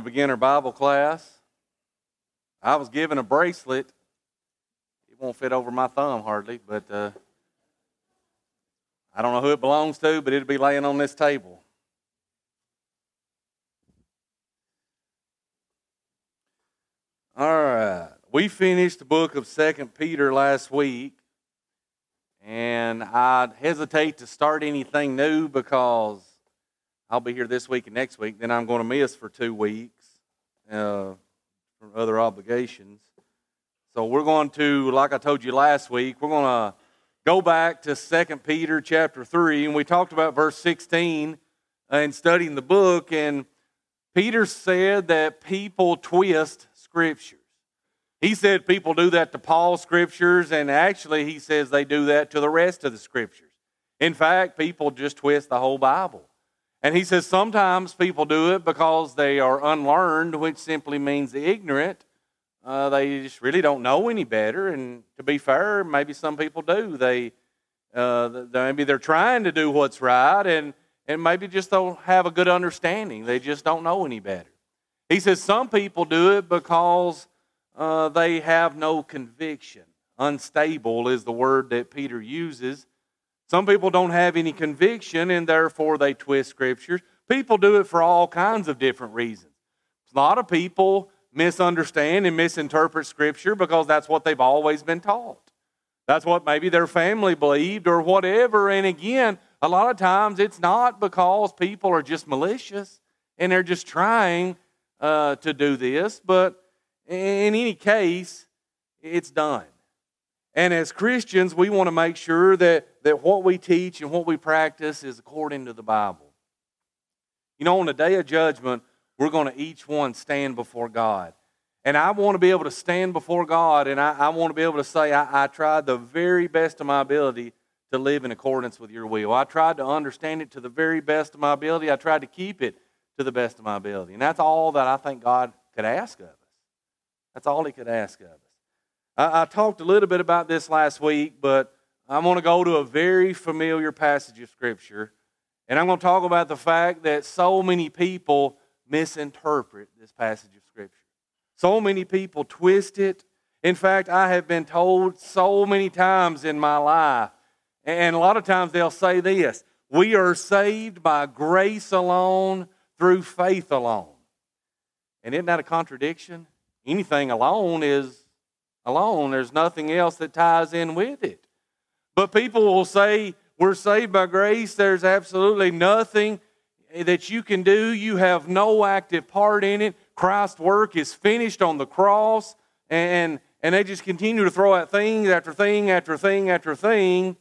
to begin our Bible class. I was given a bracelet. It won't fit over my thumb hardly, but uh, I don't know who it belongs to, but it'll be laying on this table. All right. We finished the book of Second Peter last week, and I hesitate to start anything new because I'll be here this week and next week. Then I'm going to miss for two weeks uh, for other obligations. So we're going to, like I told you last week, we're going to go back to 2 Peter chapter 3, and we talked about verse 16 and studying the book, and Peter said that people twist scriptures. He said people do that to Paul's scriptures, and actually, he says they do that to the rest of the scriptures. In fact, people just twist the whole Bible. And he says sometimes people do it because they are unlearned, which simply means ignorant. Uh, they just really don't know any better. And to be fair, maybe some people do. They, uh, maybe they're trying to do what's right, and and maybe just don't have a good understanding. They just don't know any better. He says some people do it because uh, they have no conviction. Unstable is the word that Peter uses. Some people don't have any conviction and therefore they twist scriptures. People do it for all kinds of different reasons. A lot of people misunderstand and misinterpret scripture because that's what they've always been taught. That's what maybe their family believed or whatever. And again, a lot of times it's not because people are just malicious and they're just trying uh, to do this, but in any case, it's done. And as Christians, we want to make sure that, that what we teach and what we practice is according to the Bible. You know, on the day of judgment, we're going to each one stand before God. And I want to be able to stand before God and I, I want to be able to say, I, I tried the very best of my ability to live in accordance with your will. I tried to understand it to the very best of my ability. I tried to keep it to the best of my ability. And that's all that I think God could ask of us. That's all He could ask of us. I, I talked a little bit about this last week, but I'm going to go to a very familiar passage of Scripture. And I'm going to talk about the fact that so many people misinterpret this passage of Scripture. So many people twist it. In fact, I have been told so many times in my life, and a lot of times they'll say this We are saved by grace alone, through faith alone. And isn't that a contradiction? Anything alone is alone. There's nothing else that ties in with it. But people will say, We're saved by grace. There's absolutely nothing that you can do. You have no active part in it. Christ's work is finished on the cross. And, and they just continue to throw out things after thing after thing after thing.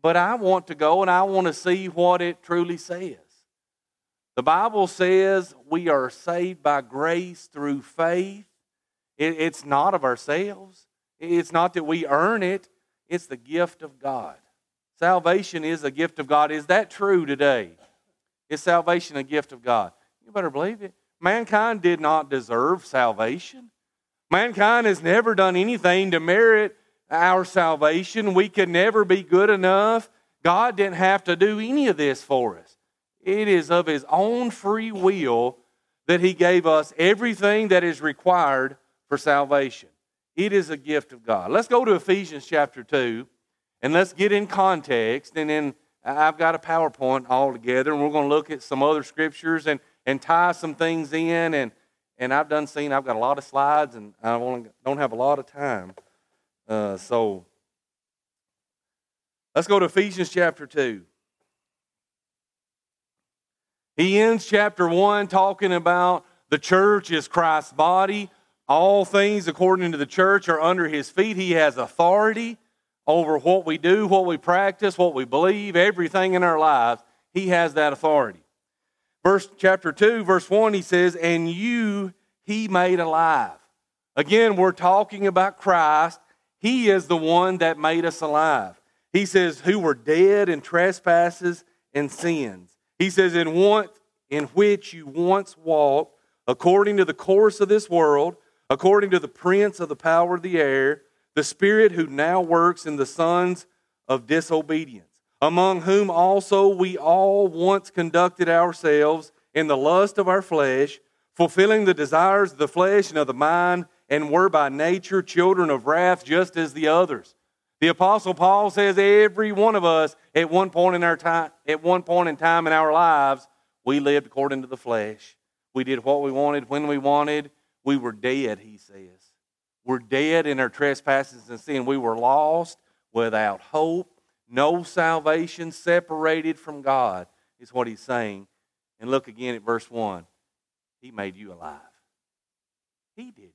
But I want to go and I want to see what it truly says. The Bible says we are saved by grace through faith it, it's not of ourselves, it's not that we earn it, it's the gift of God. Salvation is a gift of God. Is that true today? Is salvation a gift of God? You better believe it. Mankind did not deserve salvation. Mankind has never done anything to merit our salvation. We could never be good enough. God didn't have to do any of this for us. It is of His own free will that He gave us everything that is required for salvation. It is a gift of God. Let's go to Ephesians chapter 2 and let's get in context. And then I've got a PowerPoint all together, and we're going to look at some other scriptures and, and tie some things in. And, and I've done seen, I've got a lot of slides, and I don't have a lot of time. Uh, so let's go to Ephesians chapter 2. He ends chapter 1 talking about the church is Christ's body. All things, according to the church, are under his feet. He has authority over what we do, what we practice, what we believe, everything in our lives. He has that authority. Verse chapter 2, verse 1, he says, And you he made alive. Again, we're talking about Christ. He is the one that made us alive. He says, Who were dead in trespasses and sins. He says, In one in which you once walked according to the course of this world according to the prince of the power of the air, the spirit who now works in the sons of disobedience, among whom also we all once conducted ourselves in the lust of our flesh, fulfilling the desires of the flesh and of the mind, and were by nature children of wrath, just as the others. The apostle Paul says every one of us at one point in our time, at one point in time in our lives, we lived according to the flesh. We did what we wanted when we wanted. We were dead, he says. We're dead in our trespasses and sin. We were lost without hope, no salvation, separated from God, is what he's saying. And look again at verse 1. He made you alive. He did it.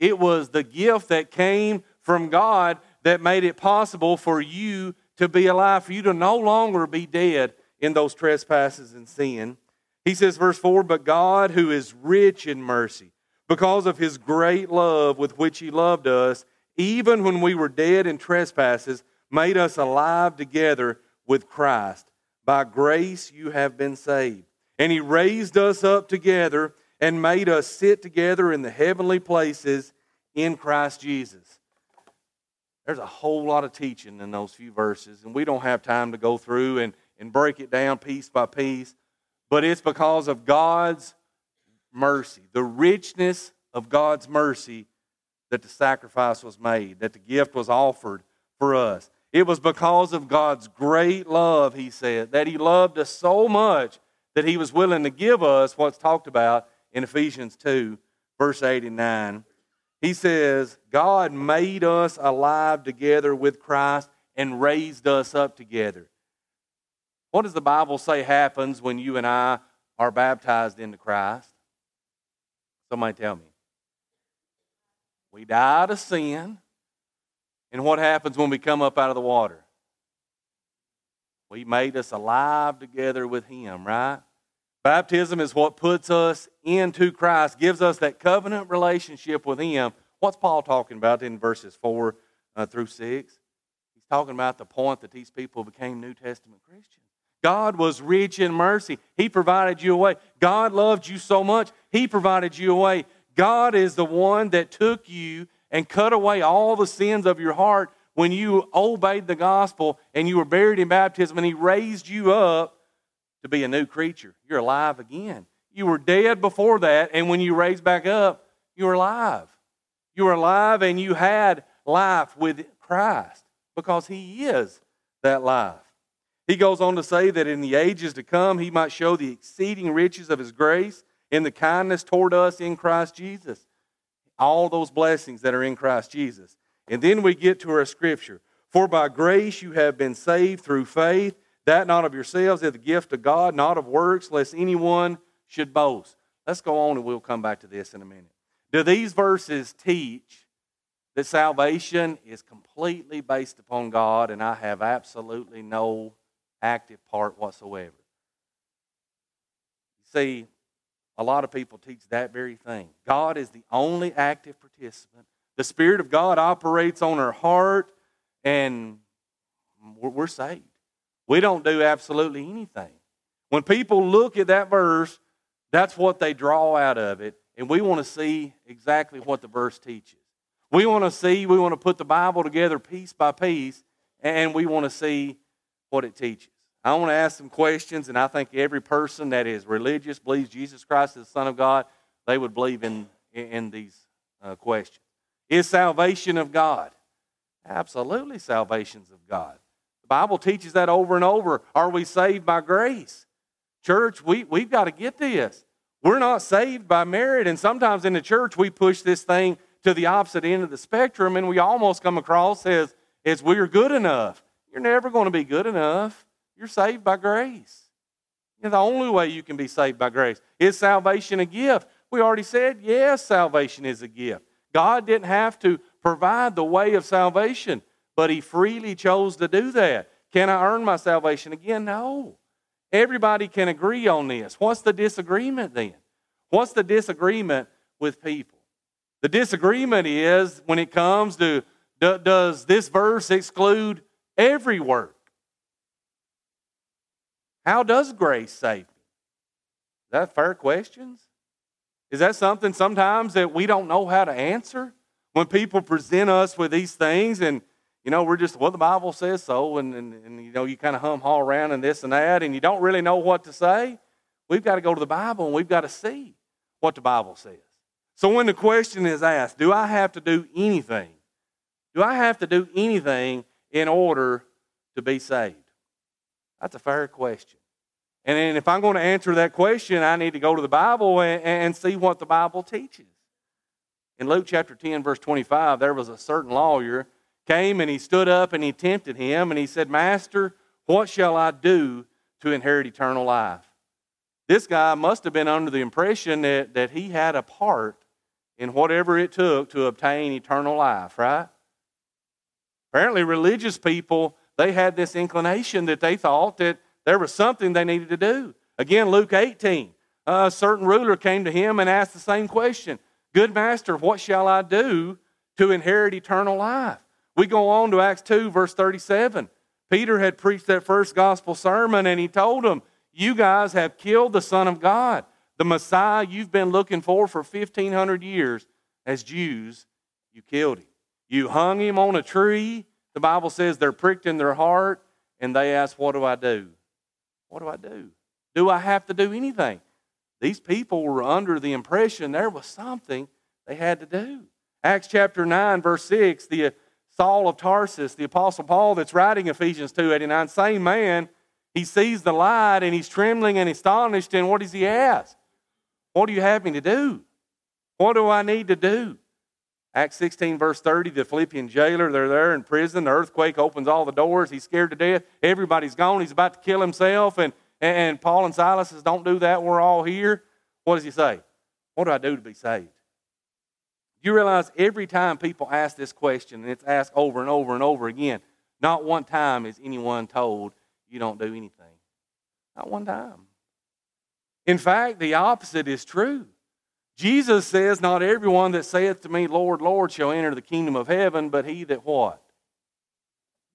It was the gift that came from God that made it possible for you to be alive, for you to no longer be dead in those trespasses and sin. He says, verse 4 But God, who is rich in mercy, because of his great love with which he loved us, even when we were dead in trespasses, made us alive together with Christ. By grace you have been saved. And he raised us up together and made us sit together in the heavenly places in Christ Jesus. There's a whole lot of teaching in those few verses, and we don't have time to go through and, and break it down piece by piece. But it's because of God's mercy, the richness of God's mercy, that the sacrifice was made, that the gift was offered for us. It was because of God's great love, he said, that he loved us so much that he was willing to give us what's talked about in Ephesians 2, verse 8 and 9. He says, God made us alive together with Christ and raised us up together. What does the Bible say happens when you and I are baptized into Christ? Somebody tell me. We die to sin. And what happens when we come up out of the water? We made us alive together with Him, right? Baptism is what puts us into Christ, gives us that covenant relationship with Him. What's Paul talking about in verses 4 uh, through 6? He's talking about the point that these people became New Testament Christians. God was rich in mercy. He provided you a way. God loved you so much, He provided you a way. God is the one that took you and cut away all the sins of your heart when you obeyed the gospel and you were buried in baptism, and He raised you up to be a new creature. You're alive again. You were dead before that, and when you raised back up, you were alive. You were alive and you had life with Christ because He is that life. He goes on to say that in the ages to come, He might show the exceeding riches of His grace in the kindness toward us in Christ Jesus. All those blessings that are in Christ Jesus. And then we get to our scripture. For by grace you have been saved through faith that not of yourselves is the gift of God, not of works, lest anyone should boast. Let's go on and we'll come back to this in a minute. Do these verses teach that salvation is completely based upon God and I have absolutely no active part whatsoever? See, a lot of people teach that very thing. God is the only active participant. The Spirit of God operates on our heart, and we're saved. We don't do absolutely anything. When people look at that verse, that's what they draw out of it, and we want to see exactly what the verse teaches. We want to see, we want to put the Bible together piece by piece, and we want to see what it teaches. I want to ask some questions, and I think every person that is religious, believes Jesus Christ is the Son of God, they would believe in, in these uh, questions. Is salvation of God? Absolutely, salvation's of God. The Bible teaches that over and over. Are we saved by grace? Church, we, we've got to get this. We're not saved by merit. And sometimes in the church, we push this thing to the opposite end of the spectrum, and we almost come across as, as we're good enough. You're never going to be good enough. You're saved by grace. You know, the only way you can be saved by grace is salvation a gift. We already said, yes, salvation is a gift. God didn't have to provide the way of salvation but he freely chose to do that. Can I earn my salvation again? No. Everybody can agree on this. What's the disagreement then? What's the disagreement with people? The disagreement is when it comes to does this verse exclude every work? How does grace save me? Is that fair questions? Is that something sometimes that we don't know how to answer? When people present us with these things and you know, we're just, well, the Bible says so, and, and, and you know, you kind of hum haul around and this and that, and you don't really know what to say. We've got to go to the Bible and we've got to see. what the Bible says. So when the question is asked, do I have to do anything? Do I have to do anything in order to be saved? That's a fair question. And if I'm going to answer that question, I need to go to the Bible and, and see what the Bible teaches. In Luke chapter 10, verse 25, there was a certain lawyer came and he stood up and he tempted him and he said, Master, what shall I do to inherit eternal life? This guy must have been under the impression that, that he had a part in whatever it took to obtain eternal life, right? Apparently, religious people, they had this inclination that they thought that there was something they needed to do. Again, Luke 18, a certain ruler came to him and asked the same question Good master, what shall I do to inherit eternal life? We go on to Acts 2, verse 37. Peter had preached that first gospel sermon and he told them, You guys have killed the Son of God, the Messiah you've been looking for for 1,500 years as Jews. You killed him. You hung him on a tree. The Bible says they're pricked in their heart and they ask, What do I do? What do I do? Do I have to do anything? These people were under the impression there was something they had to do. Acts chapter 9, verse 6, the uh, Saul of Tarsus, the Apostle Paul that's writing Ephesians 2.89, same man, he sees the light and he's trembling and astonished, and what does he ask? What do you have me to do? What do I need to do? Acts 16, verse 30, the Philippian jailer, they're there in prison. The earthquake opens all the doors. He's scared to death. Everybody's gone. He's about to kill himself. And, and Paul and Silas says, Don't do that. We're all here. What does he say? What do I do to be saved? You realize every time people ask this question, and it's asked over and over and over again, not one time is anyone told you don't do anything. Not one time. In fact, the opposite is true. Jesus says, Not everyone that saith to me, Lord, Lord, shall enter the kingdom of heaven, but he that what?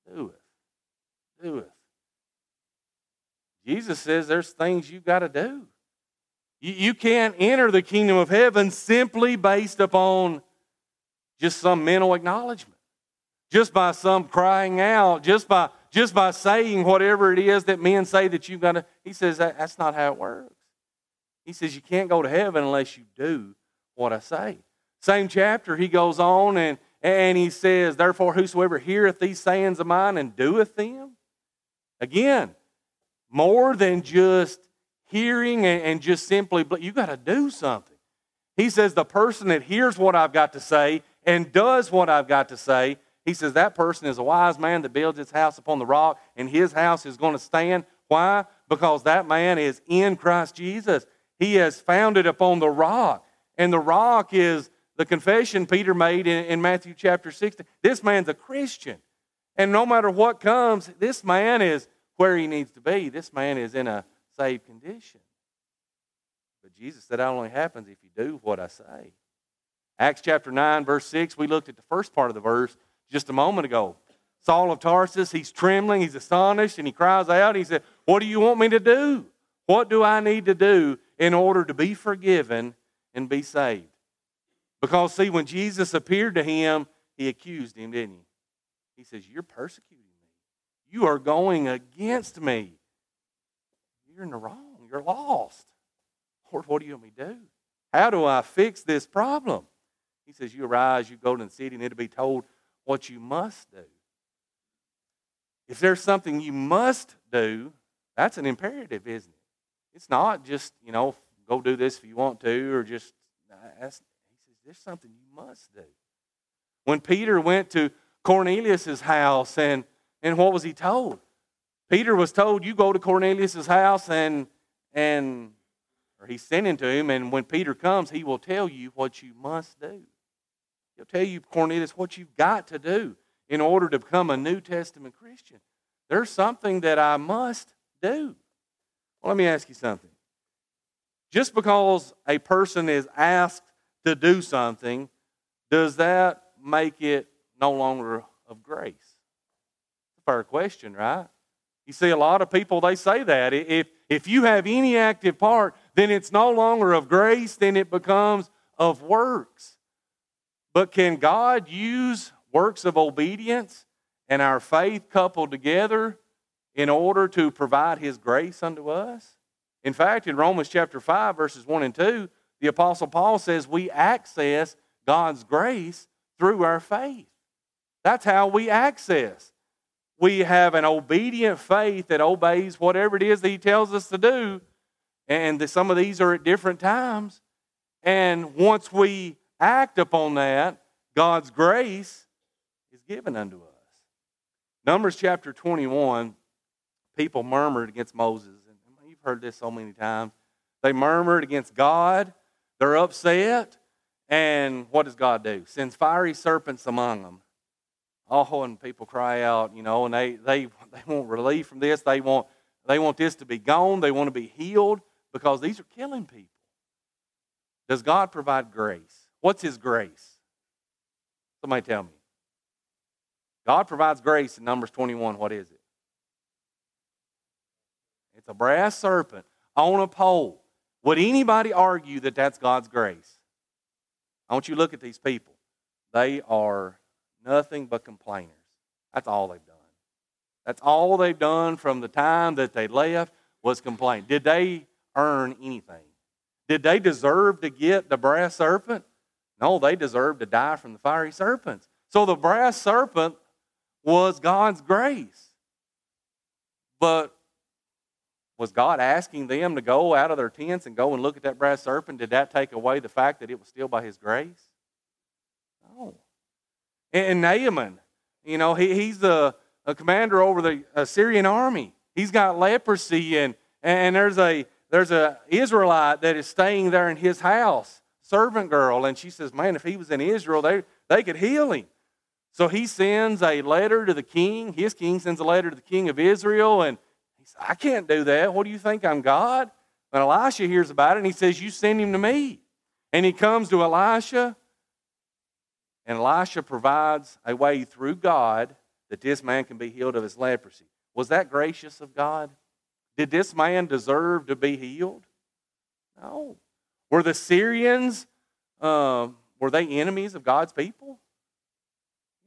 Doeth. Doeth. Jesus says there's things you've got to do. You can't enter the kingdom of heaven simply based upon just some mental acknowledgement, just by some crying out, just by, just by saying whatever it is that men say that you've got to. He says that, that's not how it works. He says you can't go to heaven unless you do what I say. Same chapter, he goes on and, and he says, Therefore, whosoever heareth these sayings of mine and doeth them, again, more than just hearing and, just simply, you got to do something. He says, the person that hears what I've got to say and does what I've got to say, he says, that person is a wise man that builds his house upon the rock, and his house is going to stand. Why? Because that man is in Christ Jesus. He has founded upon the rock. And the rock is the confession Peter made in, in Matthew chapter 16. This man's a Christian. And no matter what comes, this man is where he needs to be. This man is in a saved condition. But Jesus said that only happens if you do what I say. Acts chapter 9, verse 6, we looked at the first part of the verse just a moment ago. Saul of Tarsus, he's trembling, he's astonished, and he cries out. He said, What do you want me to do? What do I need to do in order to be forgiven and be saved? Because, see, when Jesus appeared to him, he accused him, didn't he? He says, You're persecuting me. You are going against me. You're in the wrong. You're lost. Lord, what do you want me to do? How do I fix this problem? He says, You arise, you go to the city, and it'll be told what you must do. If there's something you must do, that's an imperative, isn't it? It's not just, you know, go do this if you want to, or just, he says, there's something you must do. When Peter went to Cornelius' house, and, and what was he told? Peter was told, You go to Cornelius' house and and or he's sending to him, and when Peter comes, he will tell you what you must do. He'll tell you, Cornelius, what you've got to do in order to become a New Testament Christian. There's something that I must do. Well, let me ask you something. Just because a person is asked to do something, does that make it no longer of grace? Fair question, right? You see, a lot of people, they say that. If, if you have any active part, then it's no longer of grace, then it becomes of works. But can God use works of obedience and our faith coupled together in order to provide His grace unto us? In fact, in Romans chapter 5, verses 1 and 2, the Apostle Paul says we access God's grace through our faith. That's how we access. We have an obedient faith that obeys whatever it is that He tells us to do. And some of these are at different times. And once we act upon that, God's grace is given unto us. Numbers chapter 21, people murmured against Moses. And you've heard this so many times. They murmured against God. They're upset. And what does God do? Sends fiery serpents among them. Oh, and people cry out, you know, and they, they, they want relief from this. They want, they want this to be gone. They want to be healed because these are killing people. Does God provide grace? What's His grace? Somebody tell me. God provides grace in Numbers 21. What is it? A brass serpent on a pole. Would anybody argue that that's God's grace? I want you to look at these people. They are nothing but complainers. That's all they've done. That's all they've done from the time that they left was complain. Did they earn anything? Did they deserve to get the brass serpent? No, they deserved to die from the fiery serpents. So the brass serpent was God's grace. But was God asking them to go out of their tents and go and look at that brass serpent? Did that take away the fact that it was still by His grace? No. And Naaman, you know, he, he's a commander over the Assyrian army. He's got leprosy, and, and there's a there's a Israelite that is staying there in his house, servant girl, and she says, Man, if he was in Israel, they, they could heal him. So he sends a letter to the king. His king sends a letter to the king of Israel, and I can't do that. What do you think? I'm God? And Elisha hears about it, and he says, You send him to me. And he comes to Elisha, and Elisha provides a way through God that this man can be healed of his leprosy. Was that gracious of God? Did this man deserve to be healed? No. Were the Syrians, uh, were they enemies of God's people?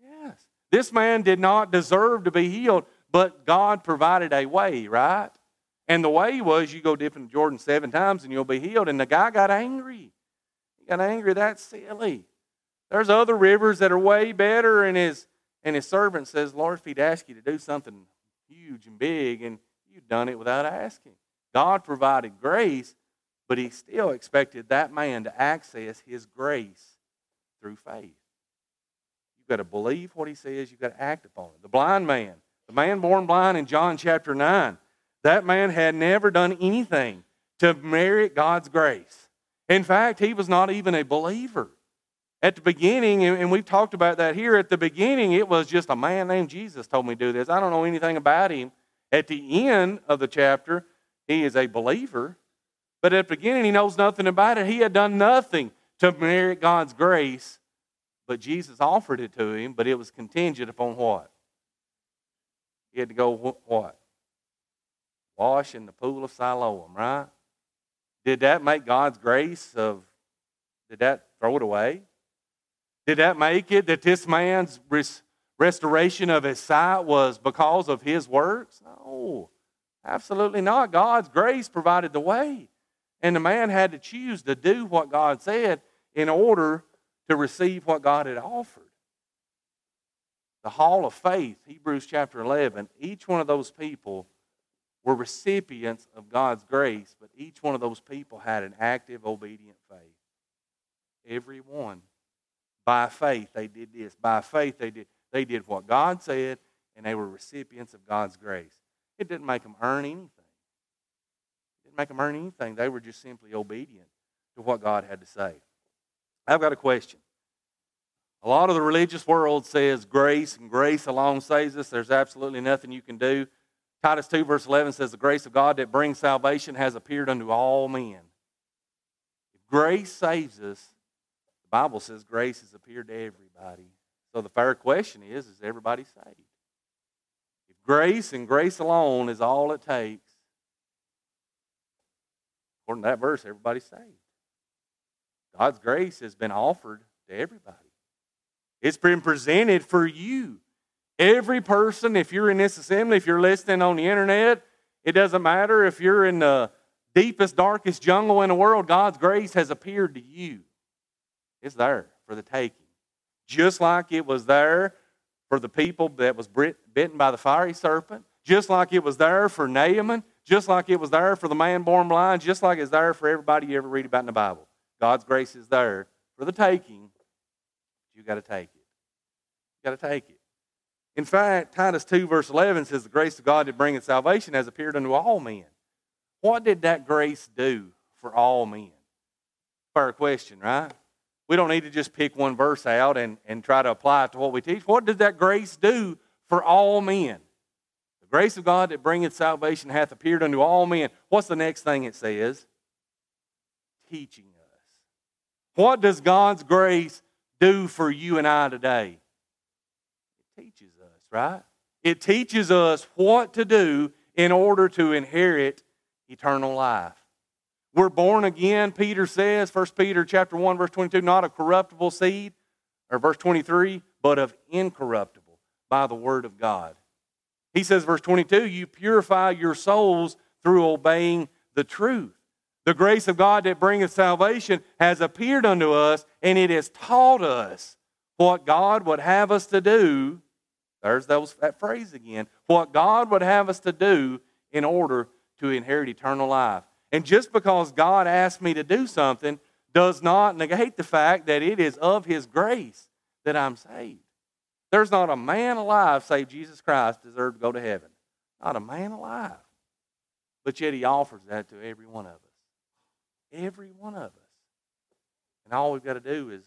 Yes. This man did not deserve to be healed, but God provided a way, right? And the way was you go dip in Jordan seven times and you'll be healed. And the guy got angry. He got angry. That's silly. There's other rivers that are way better. And his, and his servant says, Lord, if he'd ask you to do something huge and big, and You've done it without asking. God provided grace, but He still expected that man to access His grace through faith. You've got to believe what He says, you've got to act upon it. The blind man, the man born blind in John chapter 9, that man had never done anything to merit God's grace. In fact, he was not even a believer. At the beginning, and we've talked about that here, at the beginning, it was just a man named Jesus told me to do this. I don't know anything about him. At the end of the chapter, he is a believer, but at the beginning, he knows nothing about it. He had done nothing to merit God's grace, but Jesus offered it to him, but it was contingent upon what? He had to go what? Wash in the pool of Siloam, right? Did that make God's grace of, did that throw it away? Did that make it that this man's restoration of his sight was because of his works? No, absolutely not. God's grace provided the way. And the man had to choose to do what God said in order to receive what God had offered. The hall of faith, Hebrews chapter 11, each one of those people were recipients of God's grace, but each one of those people had an active, obedient faith. Every one. By faith, they did this. By faith, they did. They did what God said, and they were recipients of God's grace. It didn't make them earn anything. It didn't make them earn anything. They were just simply obedient to what God had to say. I've got a question. A lot of the religious world says grace and grace alone saves us. There's absolutely nothing you can do. Titus 2, verse 11 says, The grace of God that brings salvation has appeared unto all men. If grace saves us, the Bible says grace has appeared to everybody. So the fair question is is everybody saved? If grace and grace alone is all it takes, according to that verse, everybody's saved. God's grace has been offered to everybody. It's been presented for you. Every person, if you're in this assembly, if you're listening on the internet, it doesn't matter if you're in the deepest, darkest jungle in the world, God's grace has appeared to you. It's there for the taking. Just like it was there for the people that was bitten by the fiery serpent, just like it was there for Naaman, just like it was there for the man born blind, just like it's there for everybody you ever read about in the Bible. God's grace is there for the taking. You got to take it. You got to take it. In fact, Titus 2, verse 11 says, The grace of God that bringeth salvation has appeared unto all men. What did that grace do for all men? Fair question, right? We don't need to just pick one verse out and, and try to apply it to what we teach. What did that grace do for all men? The grace of God that bringeth salvation hath appeared unto all men. What's the next thing it says? Teaching us. What does God's grace do for you and I today? It teaches us, right? It teaches us what to do in order to inherit eternal life. We're born again, Peter says, 1 Peter chapter 1, verse 22, not a corruptible seed, or verse 23, but of incorruptible by the word of God. He says, verse 22, you purify your souls through obeying the truth. The grace of God that bringeth salvation has appeared unto us, and it has taught us what God would have us to do. There's that phrase again. What God would have us to do in order to inherit eternal life. And just because God asked me to do something does not negate the fact that it is of His grace that I'm saved. There's not a man alive, save Jesus Christ, deserved to go to heaven. Not a man alive. But yet He offers that to every one of us. Every one of us. And all we've got to do is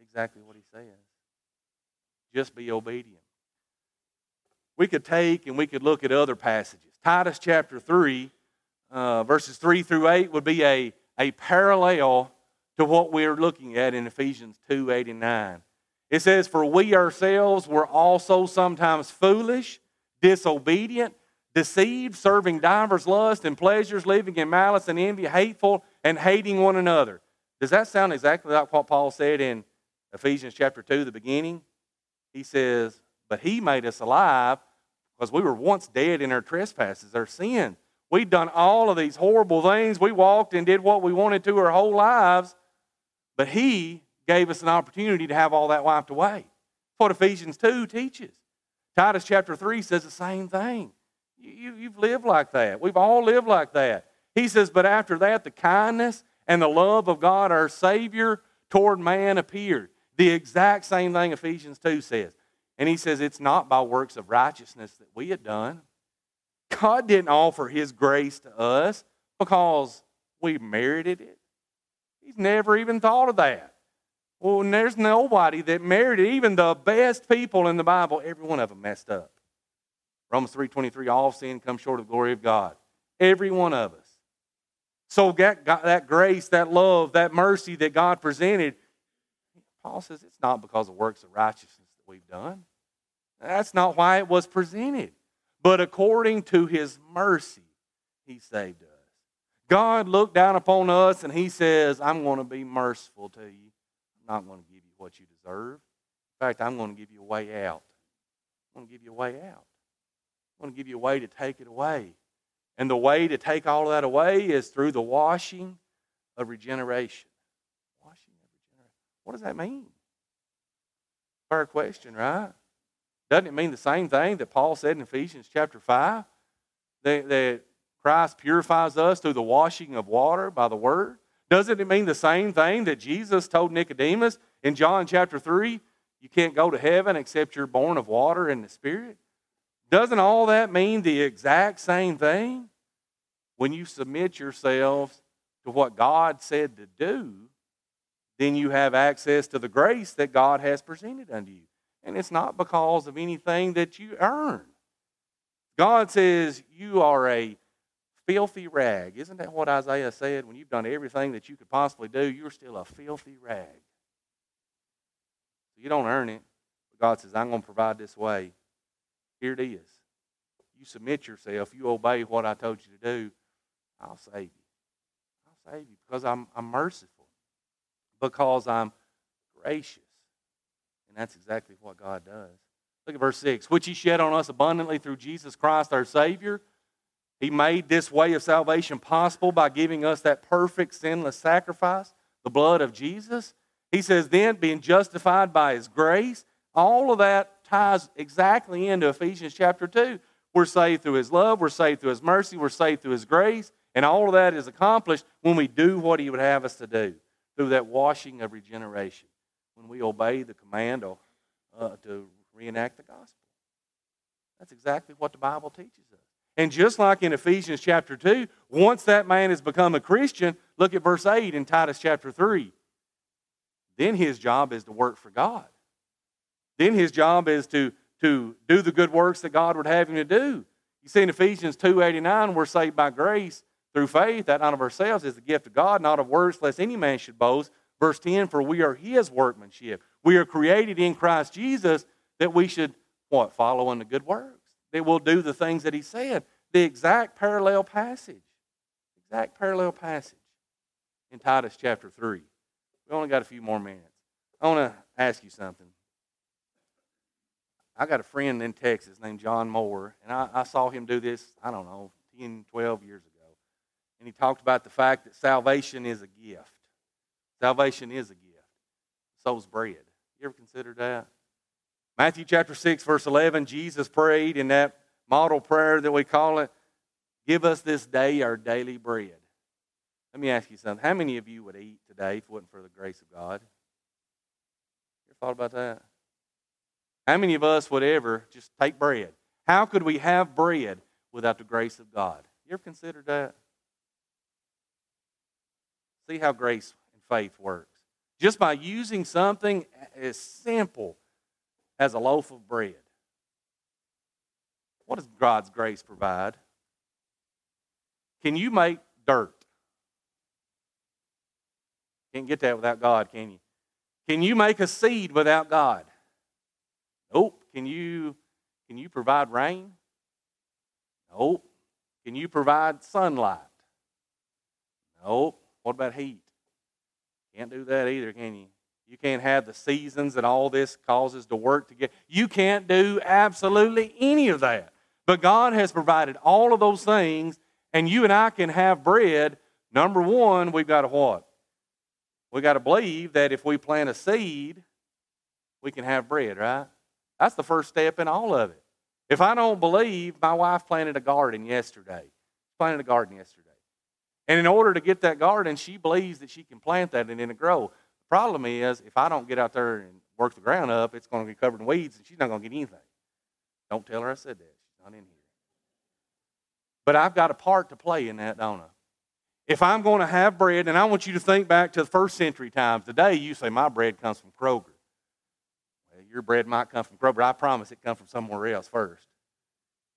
exactly what He says. Just be obedient. We could take and we could look at other passages. Titus chapter 3, uh, verses 3 through 8 would be a, a parallel to what we're looking at in Ephesians 2 8 and 9. It says, For we ourselves were also sometimes foolish, disobedient, deceived, serving divers lusts and pleasures, living in malice and envy, hateful, and hating one another. Does that sound exactly like what Paul said in Ephesians chapter 2, the beginning? He says, But he made us alive because we were once dead in our trespasses, our sin. We'd done all of these horrible things. We walked and did what we wanted to our whole lives, but He gave us an opportunity to have all that wiped away. That's what Ephesians 2 teaches. Titus chapter 3 says the same thing. You, you've lived like that. We've all lived like that. He says, but after that, the kindness and the love of God, our Savior, toward man appeared. The exact same thing Ephesians 2 says. And he says it's not by works of righteousness that we had done. God didn't offer his grace to us because we merited it. He's never even thought of that. Well, there's nobody that merited it. Even the best people in the Bible, every one of them messed up. Romans 3.23, all sin comes short of the glory of God. Every one of us. So that, that grace, that love, that mercy that God presented, Paul says it's not because of works of righteousness that we've done. That's not why it was presented. But according to his mercy, he saved us. God looked down upon us and he says, I'm going to be merciful to you. I'm not going to give you what you deserve. In fact, I'm going to give you a way out. I'm going to give you a way out. I'm going to give you a way to take it away. And the way to take all of that away is through the washing of regeneration. Washing of regeneration. What does that mean? Fair question, right? Doesn't it mean the same thing that Paul said in Ephesians chapter 5? That, that Christ purifies us through the washing of water by the word? Doesn't it mean the same thing that Jesus told Nicodemus in John chapter 3? You can't go to heaven except you're born of water and the Spirit? Doesn't all that mean the exact same thing? When you submit yourselves to what God said to do, then you have access to the grace that God has presented unto you. And it's not because of anything that you earn. God says you are a filthy rag. Isn't that what Isaiah said? When you've done everything that you could possibly do, you're still a filthy rag. You don't earn it. But God says, I'm going to provide this way. Here it is. You submit yourself, you obey what I told you to do, I'll save you. I'll save you because I'm, I'm merciful, because I'm gracious. And that's exactly what God does. Look at verse 6. Which he shed on us abundantly through Jesus Christ our Savior. He made this way of salvation possible by giving us that perfect, sinless sacrifice, the blood of Jesus. He says, then being justified by His grace, all of that ties exactly into Ephesians chapter 2. We're saved through His love, we're saved through His mercy, we're saved through His grace, and all of that is accomplished when we do what He would have us to do through that washing of regeneration, when we obey the command uh, to reenact the gospel. That's exactly what the Bible teaches us. And just like in Ephesians chapter 2, once that man has become a Christian, look at verse 8 in Titus chapter 3. Then his job is to work for God. Then his job is to, to do the good works that God would have him to do. You see in Ephesians 2.89, we're saved by grace through faith, that not of ourselves is the gift of God, not of works, lest any man should boast. Verse 10, for we are his workmanship. We are created in Christ Jesus that we should, what, follow in the good works that we'll do the things that he said. The exact parallel passage. Exact parallel passage in Titus chapter 3. We only got a few more minutes. I want to ask you something. I got a friend in Texas named John Moore, and I, I saw him do this, I don't know, 10, 12 years ago. And he talked about the fact that salvation is a gift. Salvation is a gift. So's bread. You ever considered that? Matthew chapter 6, verse 11, Jesus prayed in that model prayer that we call it, Give us this day our daily bread. Let me ask you something. How many of you would eat today if it wasn't for the grace of God? You ever thought about that? How many of us would ever just take bread? How could we have bread without the grace of God? You ever considered that? See how grace and faith works. Just by using something as simple as a loaf of bread. What does God's grace provide? Can you make dirt? Can't get that without God, can you? Can you make a seed without God? Nope. Can you can you provide rain? Nope. Can you provide sunlight? Nope. What about heat? Can't do that either, can you? You can't have the seasons that all this causes to work together. You can't do absolutely any of that. But God has provided all of those things, and you and I can have bread. Number one, we've got to what? We've got to believe that if we plant a seed, we can have bread, right? That's the first step in all of it. If I don't believe, my wife planted a garden yesterday. Planted a garden yesterday. And in order to get that garden, she believes that she can plant that and it'll grow. The problem is, if I don't get out there and work the ground up, it's going to be covered in weeds and she's not going to get anything. Don't tell her I said that. She's not in here. But I've got a part to play in that, don't I? If I'm going to have bread, and I want you to think back to the first century times. Today, you say, My bread comes from Kroger. Your bread might come from Kroger. I promise it comes from somewhere else first.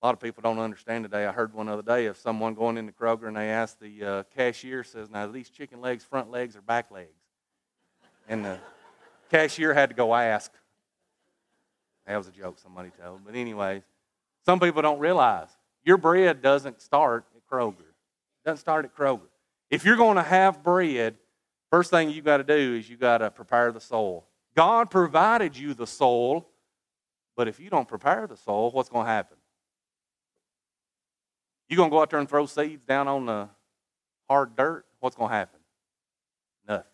A lot of people don't understand today. I heard one other day of someone going into Kroger and they asked the uh, cashier, says, Now, these chicken legs front legs or back legs? And the cashier had to go ask. That was a joke somebody told. But, anyways, some people don't realize your bread doesn't start at Kroger. It doesn't start at Kroger. If you're going to have bread, first thing you got to do is you got to prepare the soil. God provided you the soul, but if you don't prepare the soul, what's going to happen? You're going to go out there and throw seeds down on the hard dirt? What's going to happen? Nothing.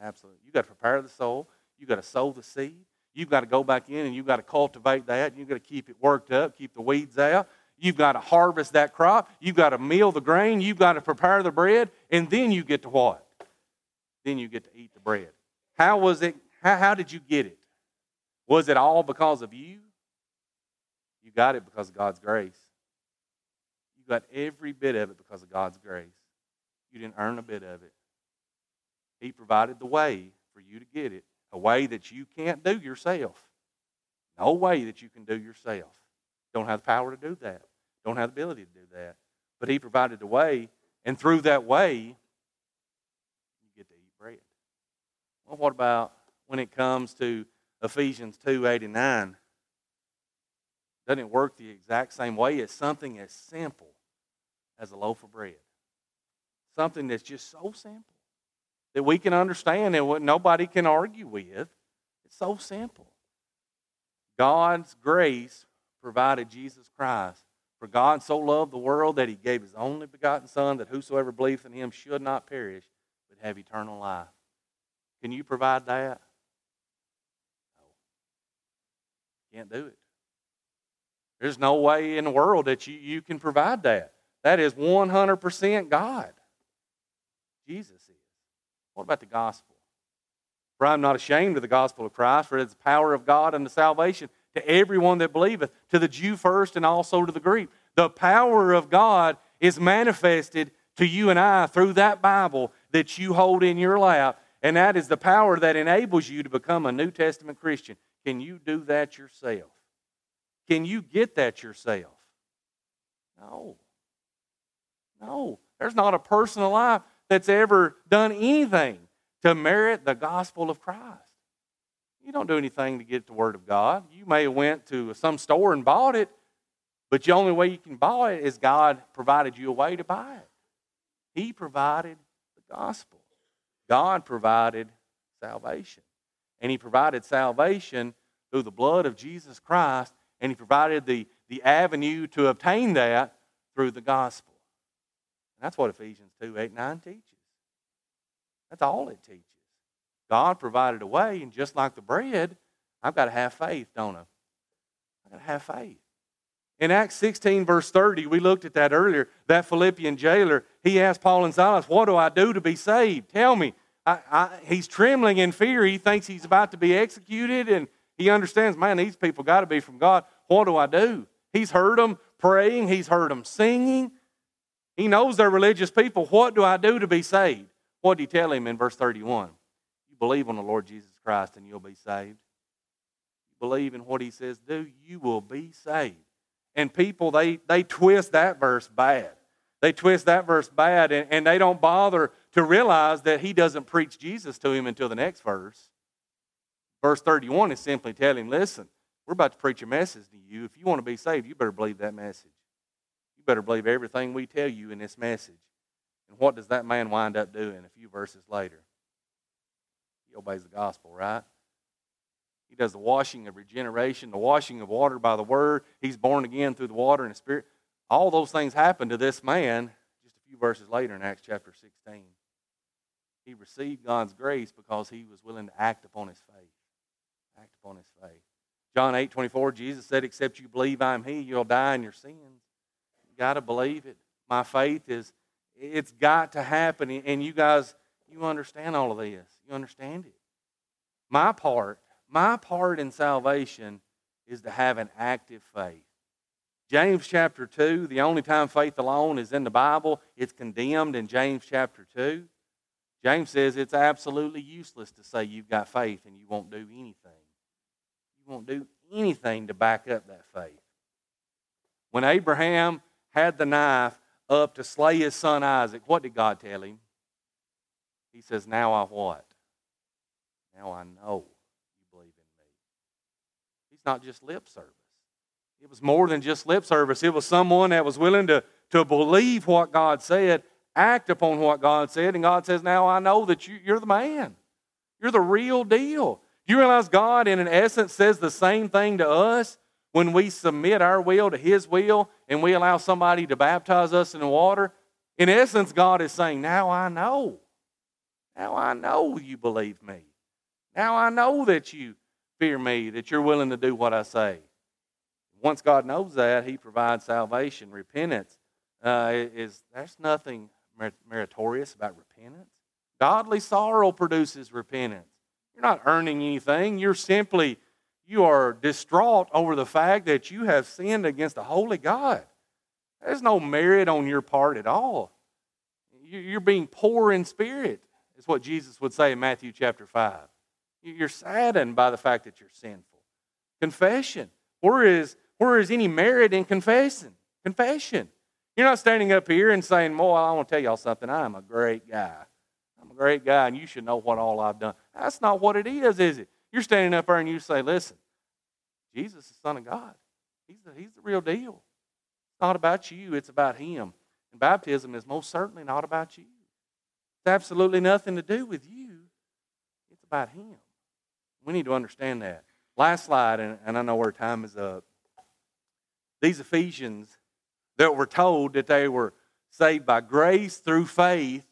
Absolutely. You've got to prepare the soul. You've got to sow the seed. You've got to go back in and you've got to cultivate that. You've got to keep it worked up, keep the weeds out. You've got to harvest that crop. You've got to mill the grain. You've got to prepare the bread. And then you get to what? Then you get to eat the bread. How was it? How, how did you get it? Was it all because of you? You got it because of God's grace. You got every bit of it because of God's grace. You didn't earn a bit of it. He provided the way for you to get it, a way that you can't do yourself. No way that you can do yourself. Don't have the power to do that. Don't have the ability to do that. But He provided the way, and through that way, you get to eat bread. Well, what about when it comes to Ephesians 2 8 and 9? Doesn't work the exact same way? as something as simple as a loaf of bread. Something that's just so simple that we can understand and what nobody can argue with. It's so simple. God's grace provided Jesus Christ For God so loved the world that he gave his only begotten Son, that whosoever believes in him should not perish, but have eternal life. Can you provide that? No. Can't do it. There's no way in the world that you, you can provide that. That is 100% God. Jesus is. What about the gospel? For I am not ashamed of the gospel of Christ, for it is the power of God unto salvation to everyone that believeth, to the Jew first and also to the Greek. The power of God is manifested to you and I through that Bible that you hold in your lap, and that is the power that enables you to become a New Testament Christian. Can you do that yourself? Can you get that yourself? No. No. There's not a person alive that's ever done anything to merit the gospel of Christ. You don't do anything to get the Word of God. You may have went to some store and bought it, but the only way you can buy it is God provided you a way to buy it. He provided the gospel. God provided salvation. And He provided salvation through the blood of Jesus Christ, and He provided the, the avenue to obtain that through the gospel. And that's what Ephesians 2 8 9 teaches. That's all it teaches. God provided a way, and just like the bread, I've got to have faith, don't I? I've got to have faith. In Acts 16, verse 30, we looked at that earlier. That Philippian jailer, he asked Paul and Silas, What do I do to be saved? Tell me. I, I, he's trembling in fear. He thinks he's about to be executed, and he understands, man, these people got to be from God. What do I do? He's heard them praying, he's heard them singing. He knows they're religious people. What do I do to be saved? What did he tell him in verse 31? You believe on the Lord Jesus Christ and you'll be saved. You believe in what he says do, you will be saved. And people, they, they twist that verse bad. They twist that verse bad and, and they don't bother to realize that he doesn't preach Jesus to him until the next verse. Verse 31 is simply telling him, listen, we're about to preach a message to you. If you want to be saved, you better believe that message. You better believe everything we tell you in this message. And what does that man wind up doing a few verses later? He obeys the gospel, right? He does the washing of regeneration, the washing of water by the word. He's born again through the water and the spirit. All those things happen to this man just a few verses later in Acts chapter 16. He received God's grace because he was willing to act upon his faith. Act upon his faith. John 8 24, Jesus said, Except you believe I'm He, you'll die in your sins. You got to believe it. My faith is, it's got to happen. And you guys, you understand all of this. You understand it? My part, my part in salvation is to have an active faith. James chapter 2, the only time faith alone is in the Bible, it's condemned in James chapter 2. James says it's absolutely useless to say you've got faith and you won't do anything. You won't do anything to back up that faith. When Abraham had the knife up to slay his son Isaac, what did God tell him? He says, Now I what? Now I know you believe in me. He's not just lip service. It was more than just lip service. It was someone that was willing to, to believe what God said, act upon what God said, and God says, Now I know that you, you're the man. You're the real deal. Do you realize God, in an essence, says the same thing to us when we submit our will to His will and we allow somebody to baptize us in the water? In essence, God is saying, Now I know. Now I know you believe me. Now I know that you fear me, that you're willing to do what I say. Once God knows that, He provides salvation. Repentance uh, is there's nothing meritorious about repentance. Godly sorrow produces repentance. You're not earning anything. You're simply you are distraught over the fact that you have sinned against a holy God. There's no merit on your part at all. You're being poor in spirit, is what Jesus would say in Matthew chapter 5. You're saddened by the fact that you're sinful. Confession. Where is, where is any merit in confessing? Confession. You're not standing up here and saying, Boy, I want to tell y'all something. I'm a great guy. I'm a great guy, and you should know what all I've done. That's not what it is, is it? You're standing up there and you say, Listen, Jesus is the Son of God. He's the, he's the real deal. It's not about you, it's about Him. And baptism is most certainly not about you. It's absolutely nothing to do with you, it's about Him. We need to understand that. Last slide, and, and I know our time is up. These Ephesians that were told that they were saved by grace through faith,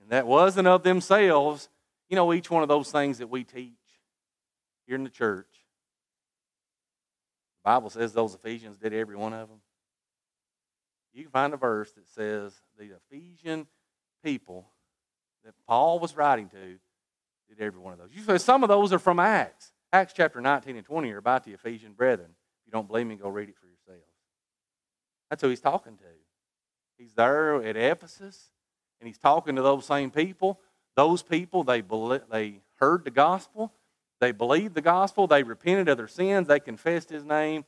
and that wasn't of themselves. You know, each one of those things that we teach here in the church. The Bible says those Ephesians did every one of them. You can find a verse that says the Ephesian people that Paul was writing to did every one of those. You say some of those are from Acts. Acts chapter 19 and 20 are about the Ephesian brethren. If you don't believe me, go read it for yourself. That's who he's talking to. He's there at Ephesus, and he's talking to those same people. Those people, they, they heard the gospel, they believed the gospel, they repented of their sins, they confessed his name,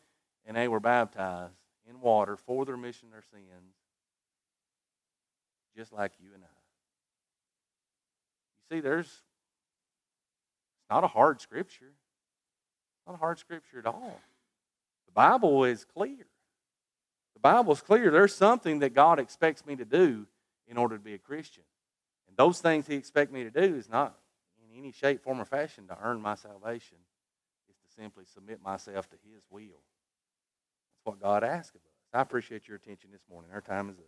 and they were baptized in water for the remission of their sins, just like you and I. You see, there's it's not a hard scripture. Not a hard scripture at all. The Bible is clear. The Bible is clear. There's something that God expects me to do in order to be a Christian. And those things He expects me to do is not in any shape, form, or fashion to earn my salvation. It's to simply submit myself to His will. That's what God asks of us. I appreciate your attention this morning. Our time is up.